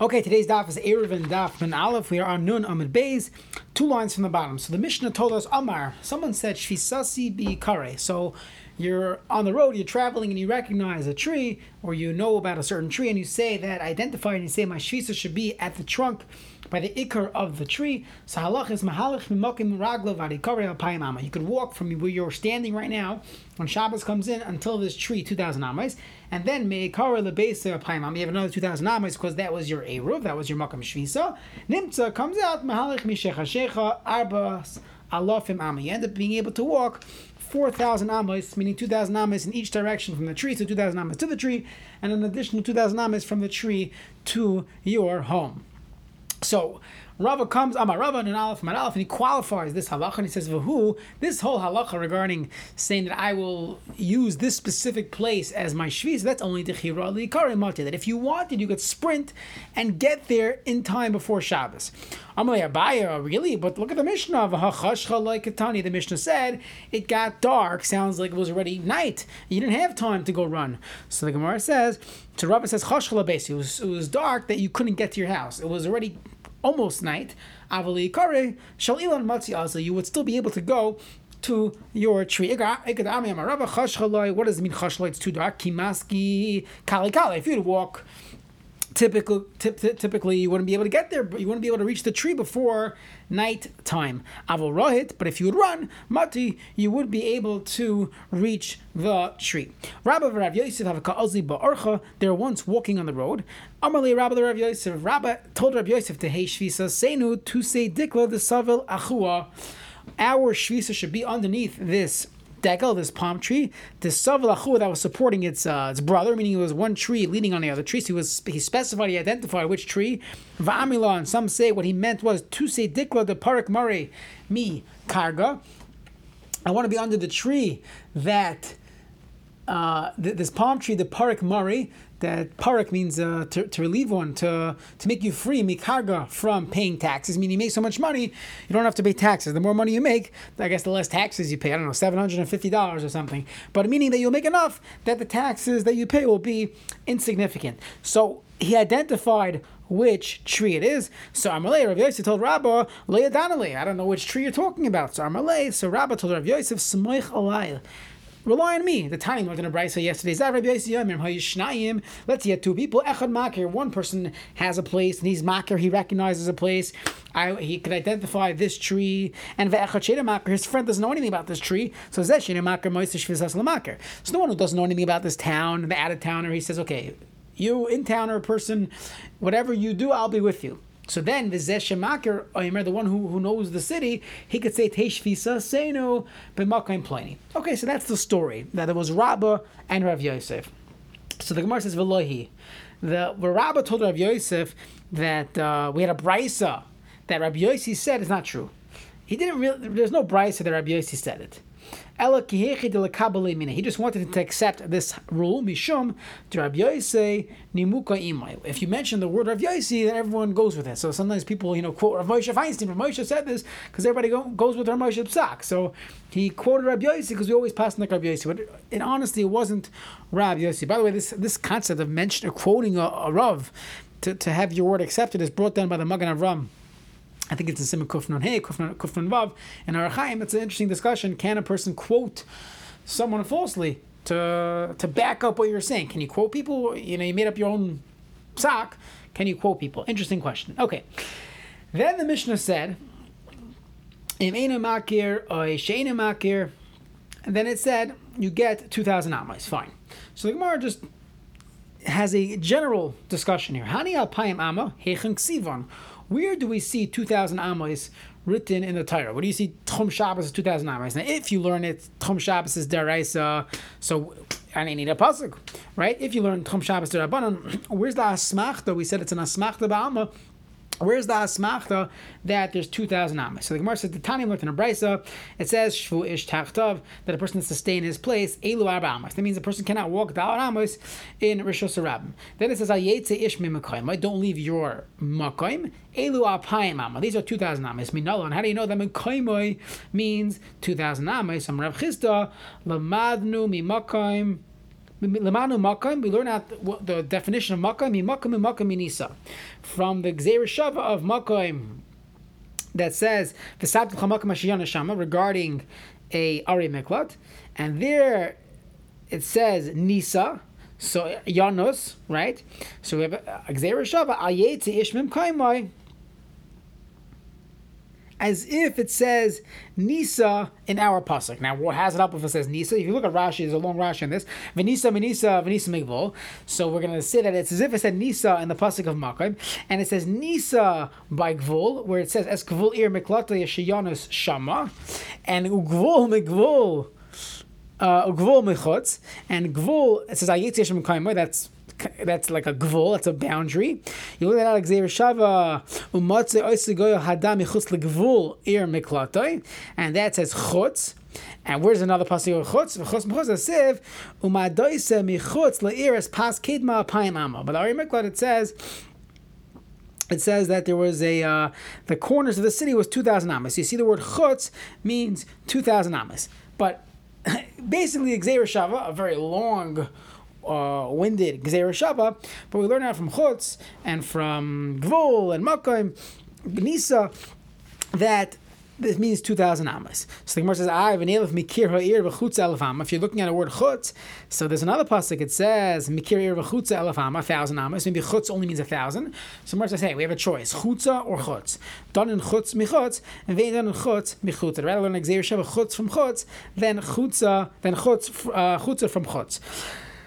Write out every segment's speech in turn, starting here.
Okay, today's daf is Eruvin Daf Nun Aleph. We are on Nun Amid Beis, two lines from the bottom. So the Mishnah told us Amar. Someone said Shvisasi bi Kare. So you're on the road, you're traveling, and you recognize a tree, or you know about a certain tree, and you say that, identify, and you say my shvisa should be at the trunk by the ikar of the tree. So halach is mahalach mimokim. You could walk from where you're standing right now when Shabbos comes in until this tree, 2,000 amas, and then meikara lebesa ama. You have another 2,000 amas because that was your eruv, that was your makam shvisa. Nimtza comes out mahalach mishecha shecha arbas alafim ama. You end up being able to walk 4,000 amos, meaning 2,000 amos in each direction from the tree, so 2,000 amos to the tree, and an additional 2,000 amos from the tree to your home. So Rava comes, Amar Rava and Aleph, Aleph, and he qualifies this halacha, and he says, Vahu, this whole halacha regarding saying that I will use this specific place as my shvis, that's only the chira likare that if you wanted, you could sprint and get there in time before Shabbos. Amalei Abaya, oh, really? But look at the Mishnah, Katani. The Mishnah said it got dark, sounds like it was already night. You didn't have time to go run. So the Gemara says, to Rava says, it was, it was dark that you couldn't get to your house. It was already almost night, avali kare shal ilan matzi you would still be able to go to your tree. What does it mean chashaloi? It's too dark. Kimaski kali kali. If you'd walk typically, typically you wouldn't be able to get there, but you wouldn't be able to reach the tree before night time. Avol rohit, but if you would run, mati, you would be able to reach the tree. Rabbi Rav Yosef have a ka'azli ba'archa. They were once walking on the road. Amarli Rabbi Rav Yosef. Rabbi told Rav Yosef to hey shvisa senu to say dikla the savil achua. Our shvisa should be underneath this dekel, this palm tree, the savlachu that was supporting its uh, its brother, meaning it was one tree leaning on the other tree. So he was he specified, he identified which tree. Va'amila, and some say what he meant was to say dikla the parak mare mi karga. I want to be under the tree that uh, this palm tree, the parak mari, that parak means uh, to, to relieve one, to to make you free, mikarga, from paying taxes. Meaning you make so much money, you don't have to pay taxes. The more money you make, I guess the less taxes you pay. I don't know, seven hundred and fifty dollars or something. But meaning that you'll make enough that the taxes that you pay will be insignificant. So he identified which tree it is. So Amalei, Rav Yosef told Rabbah Rabba, I don't know which tree you're talking about. So Amalei, so Rabba told Rav Yosef, Smoich Alayl rely on me. The time learned in a brisa yesterday. Let's see, two people. Echad makir. One person has a place, and he's makir. He recognizes a place. I, he could identify this tree, and makir. His friend doesn't know anything about this tree, so makir So no one who doesn't know anything about this town, the out of towner, he says, okay, you in town towner person, whatever you do, I'll be with you. So then, Vizeshemakir, Omer, the one who, who knows the city, he could say Teshvisa Seinu B'Makayim Pliny. Okay, so that's the story that it was Rabbah and Rav Yosef. So the Gemara says Velohi. The, the Rabbah told Rav Yosef that uh, we had a brisa that Rav Yosef said is not true. He didn't really. There's no brisa that Rav Yosef said it. He just wanted to accept this rule, Mishum, Nimuka. If you mention the word Rav Yosei, then everyone goes with it. So sometimes people, you know, quote Rav Moshe Feinstein. Rav Moshe said this because everybody go, goes with Rav Moshe Psak. So he quoted Rav Yosei because we always pass like Rav Yosei. But in honesty, it wasn't Rav Yosei. By the way, this this concept of mentioning, quoting a, a Rav to, to have your word accepted is brought down by the Magen Avram I think it's in Simon Kufnon Hey, Kufnon, Kufnon Vav. In Orach Chaim, it's an interesting discussion. Can a person quote someone falsely to to back up what you're saying? Can you quote people? You know, you made up your own sock. Can you quote people? Interesting question. Okay. Then the Mishnah said, Im makir or makir. And then it said, you get 2,000 amas. Fine. So the Gemara just has a general discussion here. Hani alpayim amma hechen ksivan. Where do we see 2,000 Amos written in the Torah? What do you see Tchum Shabbos is 2,000 Amos? Now, if you learn it, Tchum Shabbos is Deraisa, so I need a pasuk, right? If you learn Tchum Shabbos Derabanan, where's the Asmachta? We said it's an Asmachta Ba'alma Where's the asmachta that there's 2,000 amas? So the Gemara says, the Tani learned in a brisa, it says, shvu ish tachtav, that a person has to stay in his place, elu arba amas. That means a person cannot walk dal amas in Rishos. Then it says, ayetze ish mimakayim, right? Don't leave your makayim, elu apayim amas. These are 2,000 amas. And how do you know that makaymoi means 2,000 amas? Am Rav Chisda, lamadnu mimakayim, Lemanu makam, we learn out the, the definition of makam, makam makam minisa. From the Gzeir of makam that says the Shama regarding a Ari Miklat, and there it says Nisa, so Janus, right? So we have Gzeir Shava Ayeti Ishmim Kaimai as if it says Nisa in our pasuk. Now, what has it up if it says Nisa? If you look at Rashi, there's a long Rashi in this. Venisa, Venisa, Venisa Migvol. So we're going to say that it's as if it said Nisa in the pasuk of Makkah, and it says Nisa by Gvul, where it says Es Gvul Ir Miklata Yeshayanus Shama, and Ugvul Migvul. Uh, gvul mechutz and gvul. It says ayetz yeshem That's that's like a gvul, that's a boundary. You look at Alexander Shava, hadam ir miklatoi, and that says chutz. And where's another pasuk of chutz? Chutz mechutz asiv umadoise michutz leiris pas kidma apayim amma. But Ari Miklat it says it says that there was a uh, the corners of the city was two thousand amas. You see the word chutz means two thousand amas, but basically Xer Shava, a very long uh, winded Gzeir Shaba, but we learn out from Chutz and from Gvul and Makkim, Gnisa, that this means 2,000 amas. So the Gemara says, I v'nelef mikir ha'ir v'chutz elef If you're looking at a word chutz, so there's another pasuk, it says, mikir ha'ir v'chutz elef a thousand amas. Maybe chutz only means a thousand. So Gemara says, hey, we have a choice, chutza or chutz. Done in chutz michutz, and vein done in chutz michutz. I'd rather learn Xer Sheva chutz from chutz than chutza, than chutz, uh, chutza from chutz.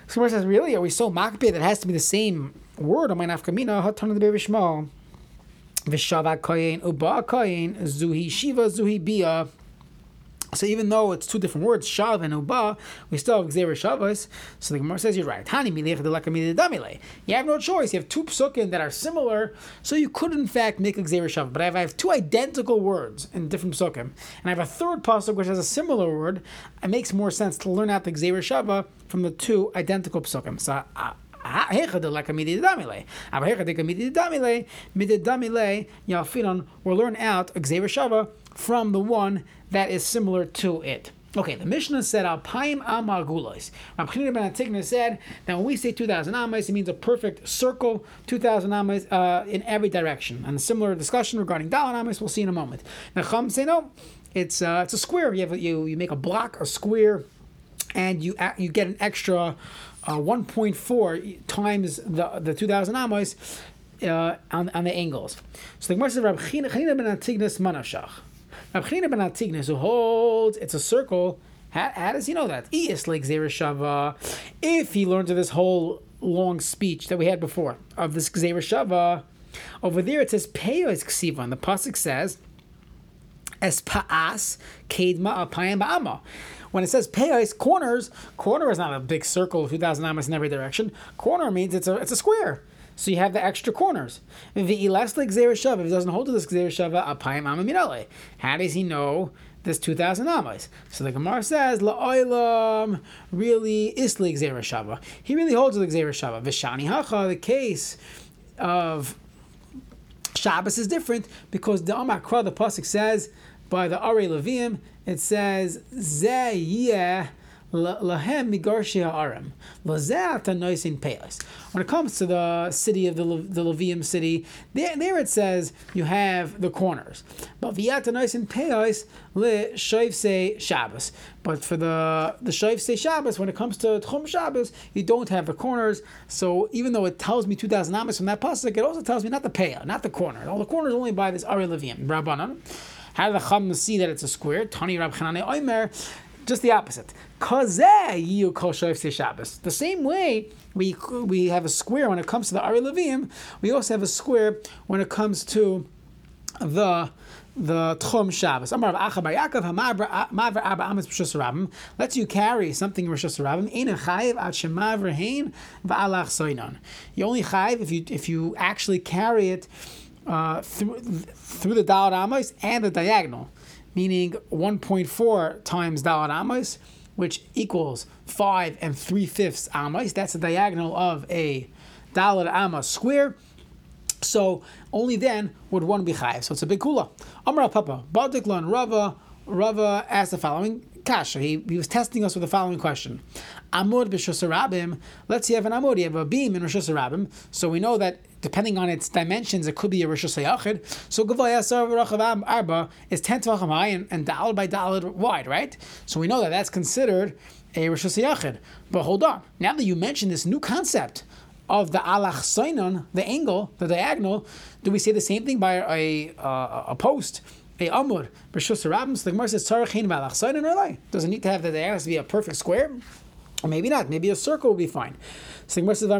Someone says, really? Are we so makbid that it has to be the same word? On my nafkamina, hatan the baby shmo. V'shava koyin uba koyin zuhi shiva zuhi bia. So even though it's two different words, shav and uba, we still have gzeir shavas. So the Gemara says you're right. Hani. You have no choice. You have two psukim that are similar, so you could in fact make gzeir shav. But if I have two identical words in different psukim, and I have a third pasuk which has a similar word, it makes more sense to learn out the gzeir shava from the two identical psukim. So. Uh, we'll learn out Xavier from the one that is similar to it. Okay, the Mishnah said Alpaim Amagulos. Rabchina ben Atigna said that when we say 2,000 amas, it means a perfect circle, 2,000 amas uh, in every direction. And a similar discussion regarding Dalan amas we'll see in a moment. Now Chum say no, it's uh, it's a square. You have you you make a block, a square, and you you get an extra uh, 1.4 times the the 2,000 amas uh, on, on the angles. So the Gemara says Rabchina ben Atignas Manashach. Rabchina ben Atignis, who holds it's a circle, how, how does he know that? If he learns of this whole long speech that we had before of this Shava, over there it says Peos Ksiva, and the pasuk says Es Paas Kedma Apayim Ba'ama. When it says Peos corners, corner is not a big circle two thousand amas in every direction. Corner means it's a it's a square. So you have the extra corners. If he doesn't hold to this. How does he know this 2,000 amas? So the Gemara says, La'oilam really isli Xereshava. He really holds to the Xereshava. Vishani hacha, the case of Shabbos is different because the Amakra, the Pasuk says, by the Ari Levim, it says, Zeh Lahem migarshi ha'arim. noisin peos. When it comes to the city of the, the Levium city, there, there it says you have the corners. But noisin peos le shoivse Shabbos. But for the the shoivse Shabbos, when it comes to Tchum Shabbos, you don't have the corners. So even though it tells me 2,000 amas from that pasuk, it also tells me not the peah, not the corner. All the corners only by this Ari Levium. Rabbanan. How do the Chum see that it's a square? Tani Rab Oimer just the opposite. The same way we we have a square when it comes to the Ari Levim, we also have a square when it comes to the the Tchum Shabbos. Amar Acha Yaakov Hamaver Arba Amis B'Shus Rabim lets you carry something in Rishus Rabim. Ein Chayiv Ad Shemav Rehain V'Alach Soinon. You only chayiv if you if you actually carry it uh, through through the Dalad Amos and the diagonal meaning 1.4 times Dalat Amos, which equals 5 and 3 fifths Amos. That's the diagonal of a Dalat Amos square. So only then would one be chayiv. So it's a big kula. Amar Papa, Badiklan Rava, Rava asked the following kasha. He, he was testing us with the following question. Amud b'shusarabim. Let's say you have an amud, you have a beam in Rosh So we know that depending on its dimensions, it could be a Hashanah. So Gavayasar Rachav Arba is 10 tvachim high and, and dalad by dalad wide, right? So we know that that's considered a Hashanah. But hold on. Now that you mentioned this new concept of the alach sainon, the angle, the diagonal, do we say the same thing by a, a, a post? A amud, b'shus rabim. So the Gemara says tzarachin b'alach sainon or Does it need to have the diagonal to be a perfect square? Or maybe not. Maybe a circle will be fine. So Gemara says lav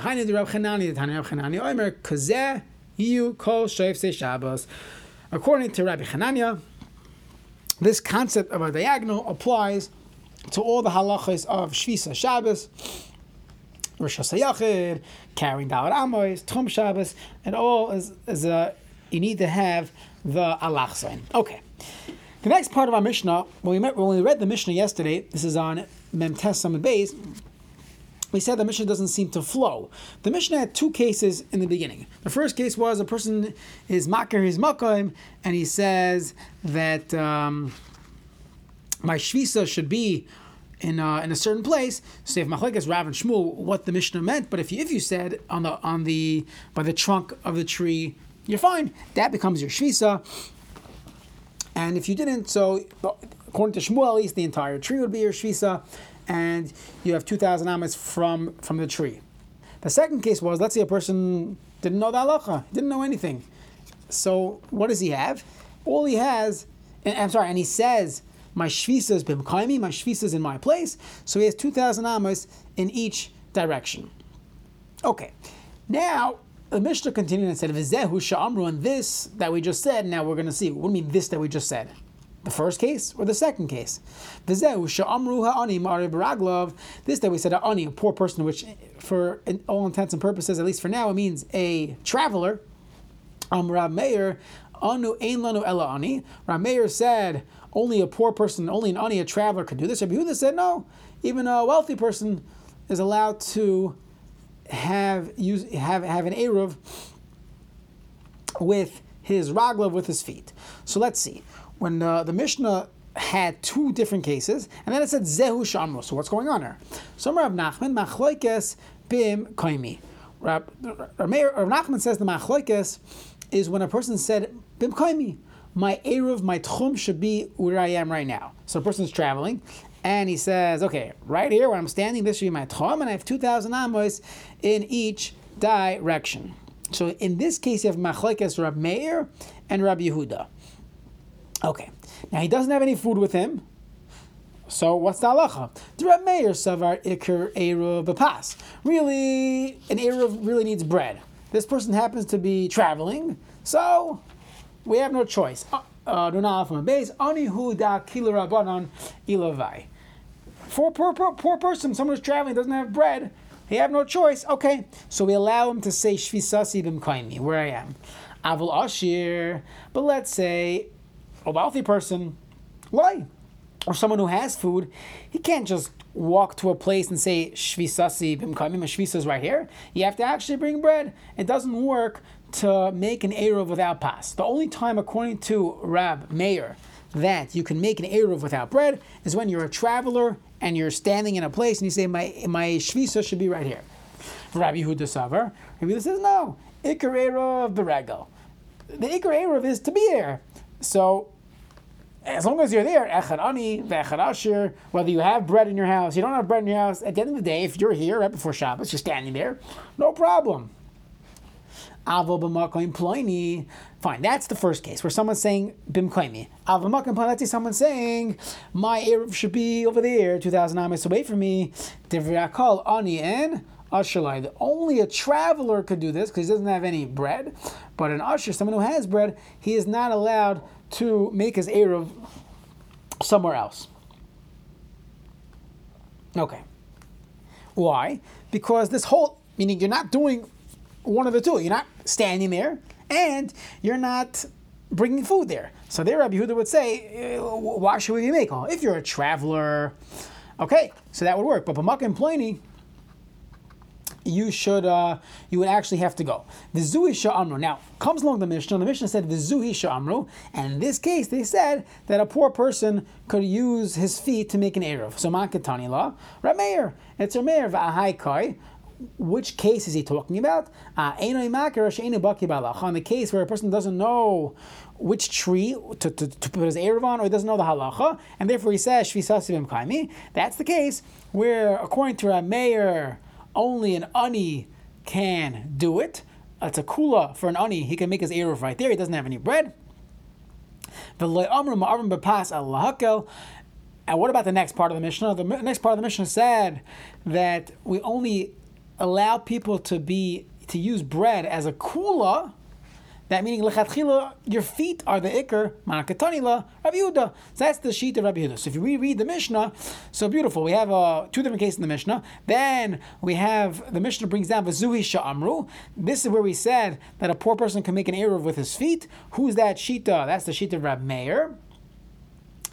hainu the Rab Chanani the Rab Chanani kazeh kol Shabbos. According to Rabbi Hanania, this concept of a diagonal applies to all the halachas of Shvisa Shabbos, Rosh Hashanah, carrying Dalar Amos, Tchum Shabbos, and all is, is a, you need to have the alach sign. Okay. The next part of our Mishnah, when we, met, when we read the Mishnah yesterday, this is on Mem Tessam and Beis, we said the Mishnah doesn't seem to flow. The Mishnah had two cases in the beginning. The first case was a person is makar his makim, and he says that um, my shvisa should be in a, in a certain place. So if machlekes Rav and Shmuel, what the Mishnah meant, but if you, if you said on the on the by the trunk of the tree, you're fine. That becomes your shvisa. And if you didn't, so according to Shmuel, at least the entire tree would be your shvisa, and you have two thousand amas from from the tree. The second case was, let's say a person didn't know the halacha, didn't know anything. So what does he have? All he has, and, I'm sorry, and he says my shvisa is bimkaimi, my shvisa is in my place. So he has 2,000 amos in each direction. Okay, now the Mishnah continued and said, Vizehu sha'amru, and this that we just said, now we're going to see. What do you mean this that we just said? The first case or the second case? Vizehu sha'amru ha'ani mari baraglov. This that we said, ha'ani, a poor person, which for all intents and purposes, at least for now, it means a traveler. Um, Amrav Meir, anu ein lanu ela ani. Rav Meir said, only a poor person, only an ani, a traveler, could do this. Rabbi Yehuda said, no, even a wealthy person is allowed to have use have have an eruv with his raglav with his feet. So let's see. When uh, the Mishnah had two different cases, and then it said zehu shamro. So what's going on here? So Rav Nachman machloikes bim koimi. Rav, Nachman says the machloikes is when a person said bim koimi my Eruv, my Tchum should be where I am right now. So a person's traveling, and he says, okay, right here where I'm standing, this should be my Tchum, and I have 2,000 Amos in each direction. So in this case, you have Machlekes Rab Meir and Rab Yehuda. Okay, now he doesn't have any food with him. So what's the halacha? The Rab Meir savar ikir eruv b'pas. Really, an eruv really needs bread. This person happens to be traveling, so we have no choice. Uh, uh, For poor, poor, poor person, someone who's traveling, doesn't have bread, he have no choice. Okay, so we allow him to say shvisasi b'mkaimi, where I am. Avul ashir, but let's say a wealthy person, why? Or someone who has food, he can't just walk to a place and say shvisasi b'mkaimi, my shvisa is right here. You have to actually bring bread. It doesn't work to make an Eruv without pas. The only time, according to Rab Meir, that you can make an Eruv without bread is when you're a traveler and you're standing in a place and you say, My, my Shvisa should be right here. Rabbi Yehuda Savar, Rabbi says, No, Ikar Eruv Berego. The Ikar Eruv is to be there. So, as long as you're there, Echad Ani, Echad Asher, whether you have bread in your house, you don't have bread in your house, at the end of the day, if you're here right before Shabbos, you're standing there, no problem. Avo b'makoim ploini. Fine, that's the first case where someone's saying bimkoimi. Avo b'makoim ploini. Let's say someone's saying my eruv should be over there, two thousand amas away from me. Divriakol ani en ashalai. Only a traveler could do this because he doesn't have any bread. But an usher, someone who has bread, he is not allowed to make his eruv somewhere else. Okay. Why? Because this whole meaning you're not doing one of the two. You're not standing there, and you're not bringing food there. So there, Rabbi Yehuda would say, uh, why should we make? Oh, if you're a traveler, okay, so that would work. But B'mak and Pliny, you should uh, you would actually have to go. Vizuhi sha'amru. Now comes along the Mishnah. The Mishnah said vizuhi sha'amru, and in this case they said that a poor person could use his feet to make an eruv. So mankatani law, Rameir. It's Rameir v'ahai kai. Which case is he talking about? Uh, on the case where a person doesn't know which tree to, to, to put his Erev on, or he doesn't know the halacha, and therefore he says Shvisasi Kaimi. That's the case where, according to a mayor, only an ani can do it. It's a kula for an ani. He can make his eruv right there. He doesn't have any bread. And what about the next part of the Mishnah? The next part of the Mishnah said that we only allow people to be to use bread as a kula that meaning lechatchila, your feet are the ikr, ma'akatanila, Rabbi. So that's the sheet of Rabbi. So if you reread the Mishnah, so beautiful. We have uh, two different cases in the Mishnah. Then we have the Mishnah brings down v'zuhi sha'amru. This is where we said that a poor person can make an eruv with his feet. Who's that shita? That's the sheet of Rabbi Meir.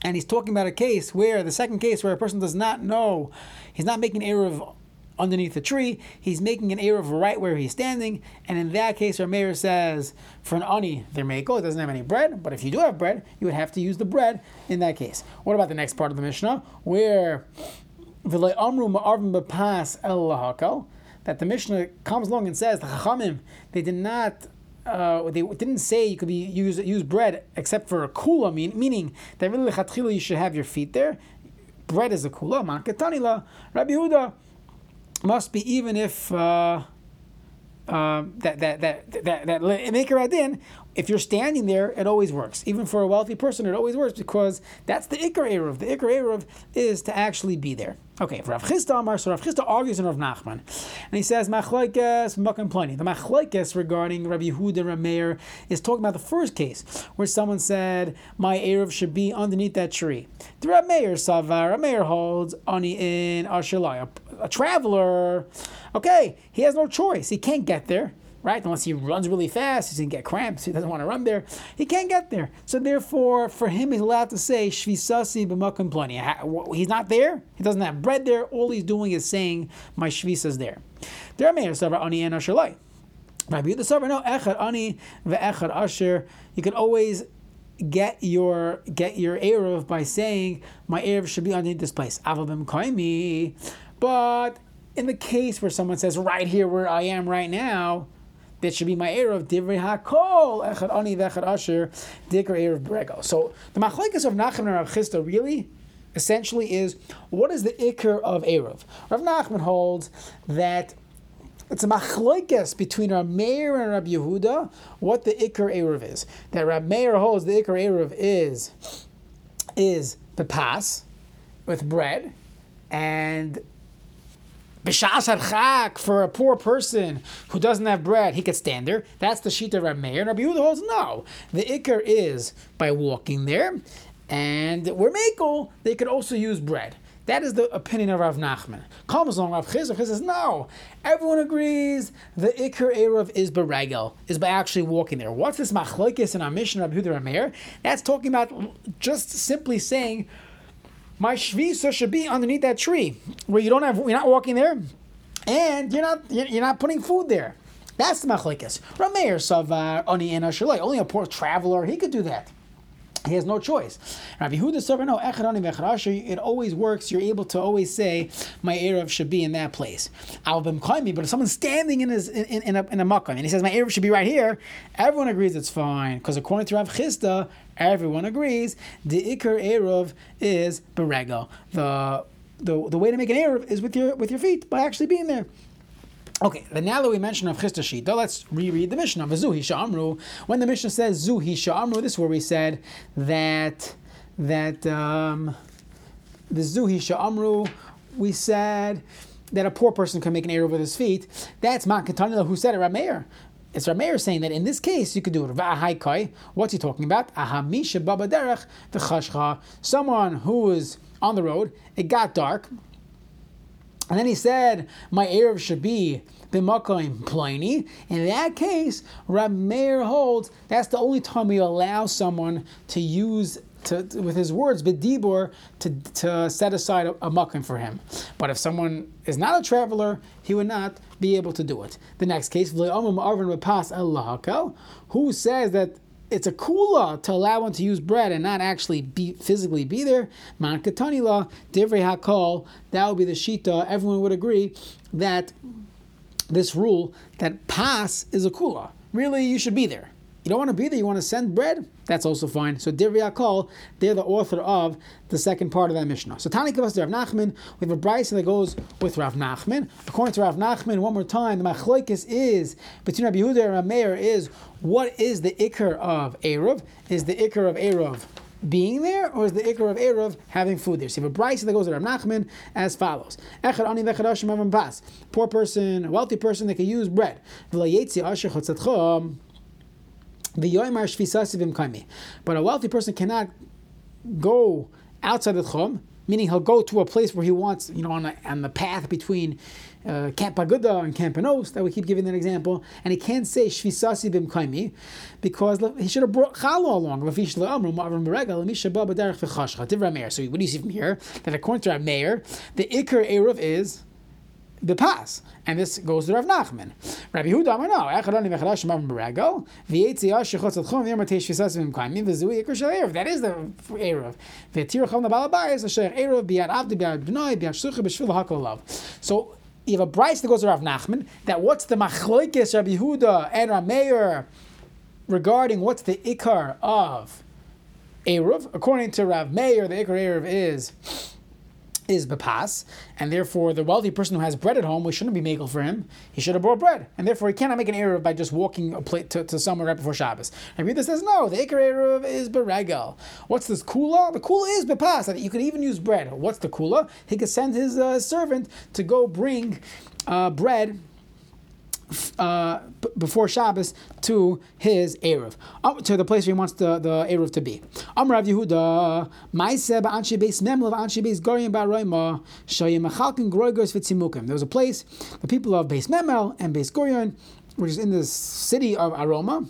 And he's talking about a case where the second case where a person does not know, he's not making an eruv underneath a tree. He's making an Erev right where he's standing. And in that case, our mayor says, for an Ani, there may go, it doesn't have any bread. But if you do have bread, you would have to use the bread in that case. What about the next part of the Mishnah? Where that the Mishnah comes along and says, the Chachamim, they did not uh, they didn't say you could be use use bread except for a kula, mean, meaning that really you should have your feet there. Bread is a kula. Manketanila, Rabbi Huda must be even if uh, uh, that that that that that maker adin, if you're standing there, it always works. Even for a wealthy person, it always works because that's the ikar eruv. The ikar eruv is to actually be there. Okay, Rav Chisda Amar, so Rav Chisda argues in Rav Nachman, and he says machlekes makan plenty. The machlekes regarding Rabbi Yehuda Rameir is talking about the first case where someone said my eruv should be underneath that tree. The Rameir savar Rameir holds ani in Ashalai, a, traveler. Okay, he has no choice. He can't get there right? Unless he runs really fast, he's gonna get cramps. He doesn't want to run there. He can't get there. So therefore, for him, he's allowed to say shvisasi b'makom plenty. He's not there. He doesn't have bread there. All he's doing is saying my shvisa's there. There many savar ani and ashalai. Rabbi the savar no echad ani ve'echad asher. You can always get your get your erev by saying my erev should be underneath this place. Avabim kaimi. But in the case where someone says right here where I am right now, that should be my ear of divrei hakol echad ani vechad asher of brego. So the machlekes of Nachman and Rav Chisda really essentially is what is the ikr of eruv? Rav Nachman holds that it's a machlekes between Rav Meir and Rav Yehuda what the ikr eruv is. That Rav Meir holds the ikr eruv is is the pas with bread and for a poor person who doesn't have bread, he could stand there. That's the sheet of Rabbi Meir. And Rabbi Yehuda holds no. The ikar is by walking there, and where mekel they could also use bread. That is the opinion of Rav Nachman. Comes along Rav Chisda. Chisda says no. Everyone agrees the ikar eruv is beregel, is by actually walking there. What's this machlokes in our mission, Rabbi Yehuda Meir? That's talking about just simply saying my shvisa should be underneath that tree where you don't have you're not walking there, and you're not you're not putting food there. That's the machlekes. Rameir savar oni shalai. Only a poor traveler he could do that. He has no choice. Rabbi Huda said, no, it always works. You're able to always say, my Erev should be in that place. Album me, but if someone's standing in his in, in, a, in a and he says, my Erev should be right here, everyone agrees it's fine. Because according to Rav Chisda, everyone agrees the Iker Erev is Berego. The, the, the way to make an Erev is with your with your feet, by actually being there. Okay, then now that we mentioned of Chisda Shita, let's reread the Mishnah. Of Zuhi Sha'amru. When the Mishnah says Zuhi Sha'amru, this is where we said that that um, the Zuhi Sha'amru, we said that a poor person can make an error with his feet. That's Makantanila who said it, Rameir. It's Rameir saying that in this case you could do it. What's he talking about? Ahamisha Baba Derech Someone who is on the road, it got dark. And then he said, My Erev should be b'makoim pliny. In that case, Rab Meir holds that's the only time we allow someone to use to, with his words bidibor to to set aside a, a for him. But if someone is not a traveler, he would not be able to do it. The next case, who says that it's a kula to allow one to use bread and not actually be physically be there. Man katanila divrei hakol. That would be the shita. Everyone would agree that this rule that pass is a kula. Really, you should be there. You don't want to be there, you want to send bread, that's also fine. So Divrei Akol, they're the author of the second part of that Mishnah. So Tani Kavas Rav Nachman, we have a brisa that goes with Rav Nachman. According to Rav Nachman, one more time, the Machloikis is, between Rabbi Yehuda and Rav is, what is the Iker of Eruv? Is the Iker of Eruv being there, or is the Iker of Eruv having food there? So you have a brisa that goes to Rav Nachman as follows. Poor person, wealthy person that can use bread. But a wealthy person cannot go outside the Chum, meaning he'll go to a place where he wants, you know, on, on the path between uh, Camp Aguda and Camp Panos, that we keep giving that example, and he can't say Shvisasi bim kaimi because he should have brought Chalo along. So what do you see from here? That according to our mayor, the Iker Erev is the pass. And this goes to Rav Nachman. Rabbi Huda Amar no. Echad ani v'chadash mam b'rego. V'yetziyah shechotz atchom v'yom ateish v'sas v'mkaimim v'zui ikr shel Erev. That is the Erev. So you have a price that goes to Rav Nachman that what's the machloikis Rabbi Huda and Rameir regarding what's the ikar of Erev. According to Rav Meir, the ikar Erev is is bepas, and therefore the wealthy person who has bread at home, we shouldn't be making for him. He should have brought bread, and therefore he cannot make an eruv by just walking a plate to, to somewhere right before Shabbos. And Rita says no, the ikar eruv is beregel. What's this kula? The kula is bepas. You could even use bread. What's the kula? He could send his uh, servant to go bring uh, bread uh, before Shabbos to his Eruv, uh, to the place where he wants the, the Eruv to be. Amr Yehuda, Maiseb Anshi Beis Memlev Anshi Beis Gorim Baroima, Shayim Achalkin Groigos Vitzimukim. There was a place, the people of Beis Memel and Beis which is in the city of Aroma,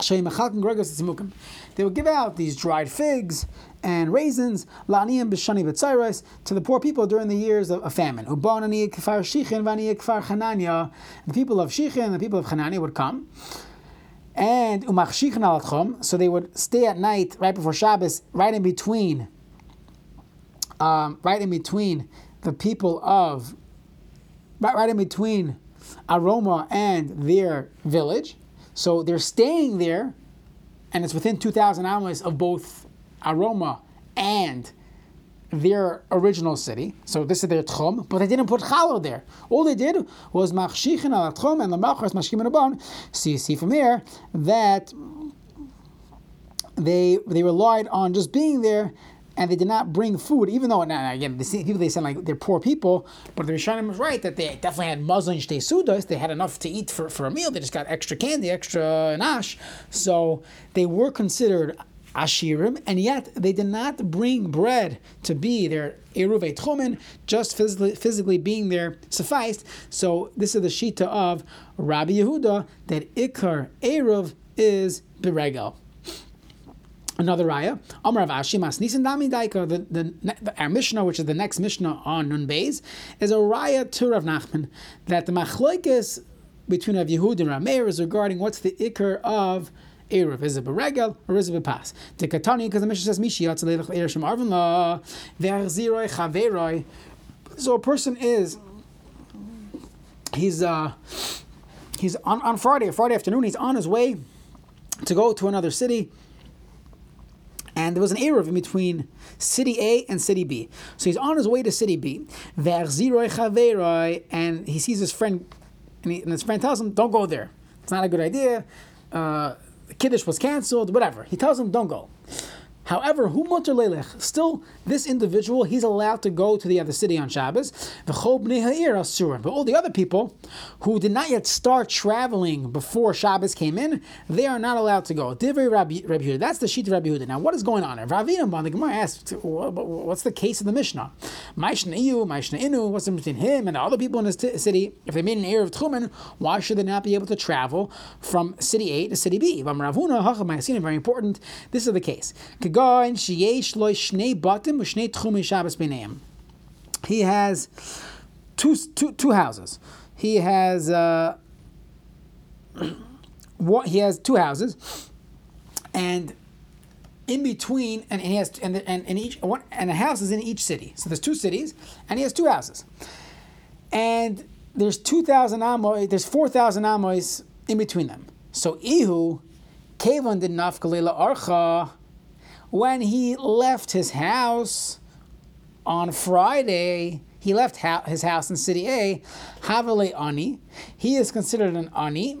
They would give out these dried figs and raisins, to the poor people during the years of, famine. The people of Shichin, and the people of Chananya would come. And so they would stay at night right before Shabbos, right in between, um, right in between the people of, right, right in between Aroma and their village. So they're staying there, and it's within 2,000 hours of both Aroma and their original city. So this is their tchum, but they didn't put chalo there. All they did was machshichin al tchum and the machras mashkim. So you see from here that they they relied on just being there. And they did not bring food, even though now again the people they sound like they're poor people, but the Rishonim was right that they definitely had shtei sudas. They had enough to eat for, for a meal. They just got extra candy, extra nash, so they were considered Ashirim, and yet they did not bring bread to be their Eruv Chomen, just physically, physically being there sufficed. So this is the Shita of Rabbi Yehuda that Ikar Eruv is Beregel. Another raya, Amar of Ashi Nisan Dami Daika, the, the, our Mishnah, which is the next Mishnah on Nun Beis, is a raya to Rav Nachman that the Machloikis between Rav Yehud and Rameir is regarding what's the Ikar of Erev. Is it beregel or is it bepas? The Katani, because the Mishnah says Mishi Erev Shem Arvin La Verziroi Chaveroi. So a person is he's uh he's on, on Friday, Friday afternoon, he's on his way to go to another city. And there was an Erev in between city A and city B. So he's on his way to city B. And he sees his friend, and, he, and his friend tells him, Don't go there. It's not a good idea. Uh, Kiddush was canceled, whatever. He tells him, don't go. However, hu lelech. Still, this individual he's allowed to go to the other city on Shabbos. But all the other people who did not yet start traveling before Shabbos came in, they are not allowed to go. Rabbi. That's the sheet of Rabbi Yehuda. Now, what is going on? Ravina, the Gemara asked, what's the case of the Mishnah? Maishna Iyu, Maishna Inu. What's between him and the other people in the city? If they made an air of Tchumen, why should they not be able to travel from city A to city B? Very important. This is the case guy sheyesh loy shnei batim u'shnei tchumei Shabbos b'neim. He has two, two, two houses. He has uh, what he has two houses, and in between, and he has and and, and each one and a house is in each city. So there's two cities, and he has two houses, and there's two thousand amoy. There's four thousand amoys in between them. So Ihu, Kevon did nafkalila archa, when he left his house on Friday, he left his house in city A, Havale Ani. He is considered an Ani,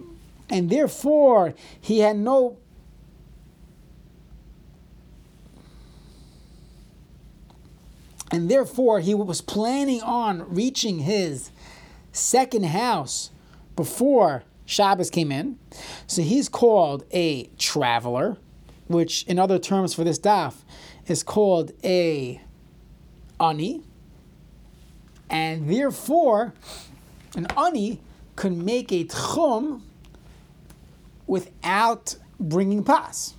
and therefore he had no and therefore he was planning on reaching his second house before Shabbos came in. So he's called a traveler, which in other terms for this daf is called a ani. And therefore, an ani can make a tchum without bringing pas.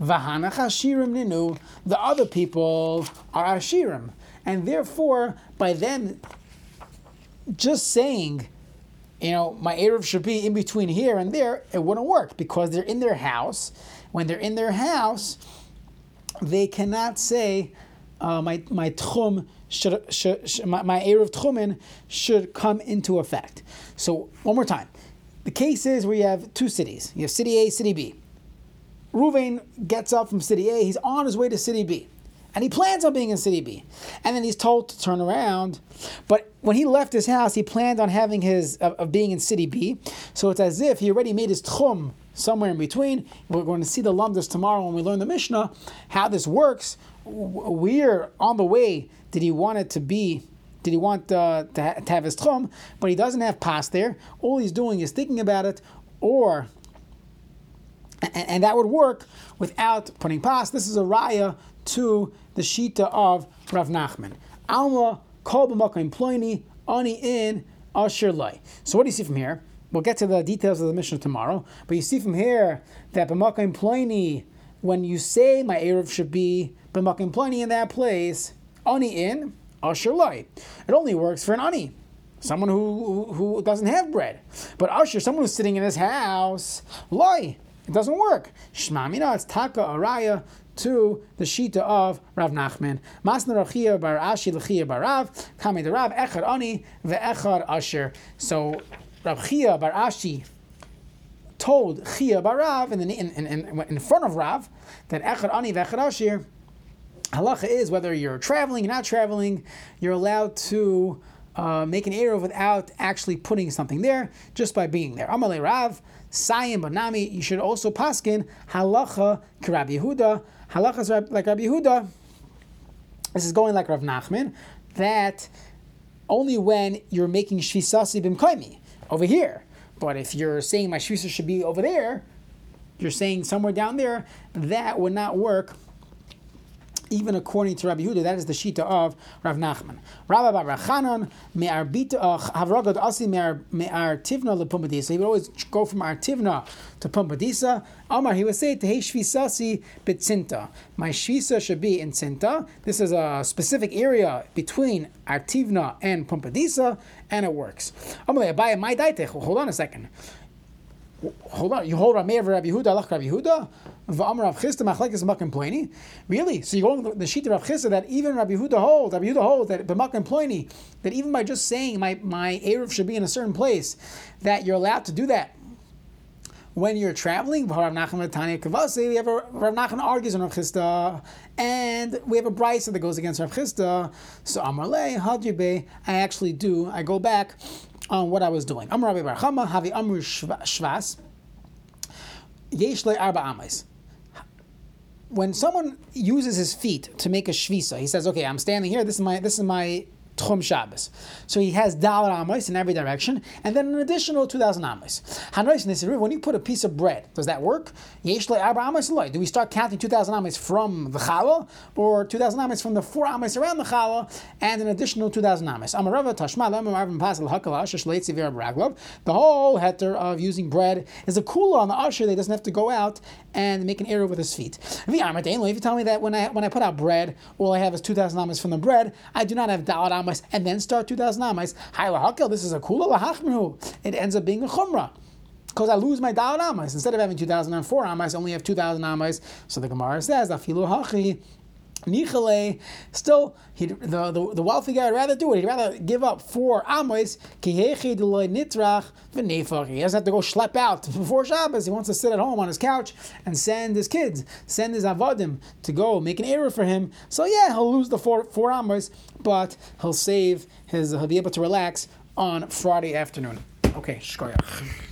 Vahana Hashirim Ninu, the other people are Ashirim. And therefore, by them just saying you know, my Erev should be in between here and there, it wouldn't work because they're in their house. When they're in their house, they cannot say, uh, my, my tchum should, should, should, my, my Erev tchumin should come into effect. So, one more time. The case is where you have two cities. You have city A, city B. Ruvain gets up from city A, he's on his way to city B and he plans on being in City B. And then he's told to turn around. But when he left his house, he planned on having his of, of being in City B. So it's as if he already made his tchum somewhere in between. We're going to see the lumdas tomorrow when we learn the Mishnah how this works. We're on the way. Did he want it to be? Did he want uh, to, ha- to have his tchum? But he doesn't have pas there. All he's doing is thinking about it, or and, and that would work without putting pas. This is a raya to the shita of Rav Nachman. Alma kol b'makim ploini ani in asher lay. So what do you see from here? We'll get to the details of the mission tomorrow, but you see from here that b'makim ploini, when you say my erev should be b'makim ploini in that place, ani in asher lay. It only works for an ani someone who, who, doesn't have bread. But Usher, someone who's sitting in his house, loy, it doesn't work. Shmamina, it's taka araya to the shita of Rav Nachman. Masna Rachia bar Ashi Lachia bar Rav, Kame the Rav, Echad Ani, Ve'echad Asher. So Rav Chia bar Ashi told Chia bar Rav in, the, in, in, in, front of Rav that Echad Ani Ve'echad Asher, halacha is whether you're traveling, you're not traveling, you're allowed to uh, make an arrow without actually putting something there, just by being there. Amalei Rav, Sayim Banami, you should also paskin halacha Karab Yehuda, Halachas like Rabbi Yehuda, this is going like Rav Nachman, that only when you're making shvisasi bimkaimi over here. But if you're saying my shvisa should be over there, you're saying somewhere down there, that would not work even according to Rabbi Yehuda, that is the shita of Rav Nachman. Rabbi Bar Rachanan me'ar bita uh, havragad asi me'ar tivna lepumpadisa. He would always go from artivna to Pumbedisa. Amar, he would say to hey shvisasi bitzinta. My shvisa should be in zinta. This is a specific area between artivna and Pumbedisa, and it works. Amar, my Hold on a second hold on, you hold Rameh of Rabbi Yehuda, Rabbi Yehuda, Rav Chisda Machlekes. Really? So you're going the sheet of Rav Chisda that even Rabbi Yehuda holds, Rabbi Yehuda holds that B'makim Pliny, that even by just saying my my eruv should be in a certain place, that you're allowed to do that. When you're traveling, Rav Nachman Tanya Kavasi, we have a Rav Nachman argues on Rav Chisda, and we have a brisa that goes against Rav Chisda. So Amar Le Hadjibe, I actually do. I go back on what I was doing. Amar Rabbi Barchama, Havi Amru Shvas, Yeshle Arba Amais. When someone uses his feet to make a shvisa, he says, "Okay, I'm standing here. This is my this is my Tchum Shabbos. So he has Dalar Amos in every direction, and then an additional 2,000 Amos. When you put a piece of bread, does that work? Amos Do we start counting 2,000 Amos from the Challah, or 2,000 Amos from the four Amos around the Challah, and an additional 2,000 Amos? Amarava Tashma, The whole heter of using bread is a cooler on the usher that doesn't have to go out and make an error with his feet. If you tell me that when I when I put out bread, all I have is 2,000 Amos from the bread, I do not have Dalar Amos and then start 2,000 Amos. This is a kula lahachmru. It ends up being a chumrah because I lose my Dalar Amos. Instead of having 2004 Amos, I only have 2,000 Amos. So the Gemara says, Afilu Hachi. Nichale, still, he, the, the, the wealthy guy would rather do it. He'd rather give up four amos. He doesn't have to go schlep out before Shabbos. He wants to sit at home on his couch and send his kids, send his avodim to go make an error for him. So yeah, he'll lose the four four amos, but he'll save his. He'll be able to relax on Friday afternoon. Okay, shkoyach.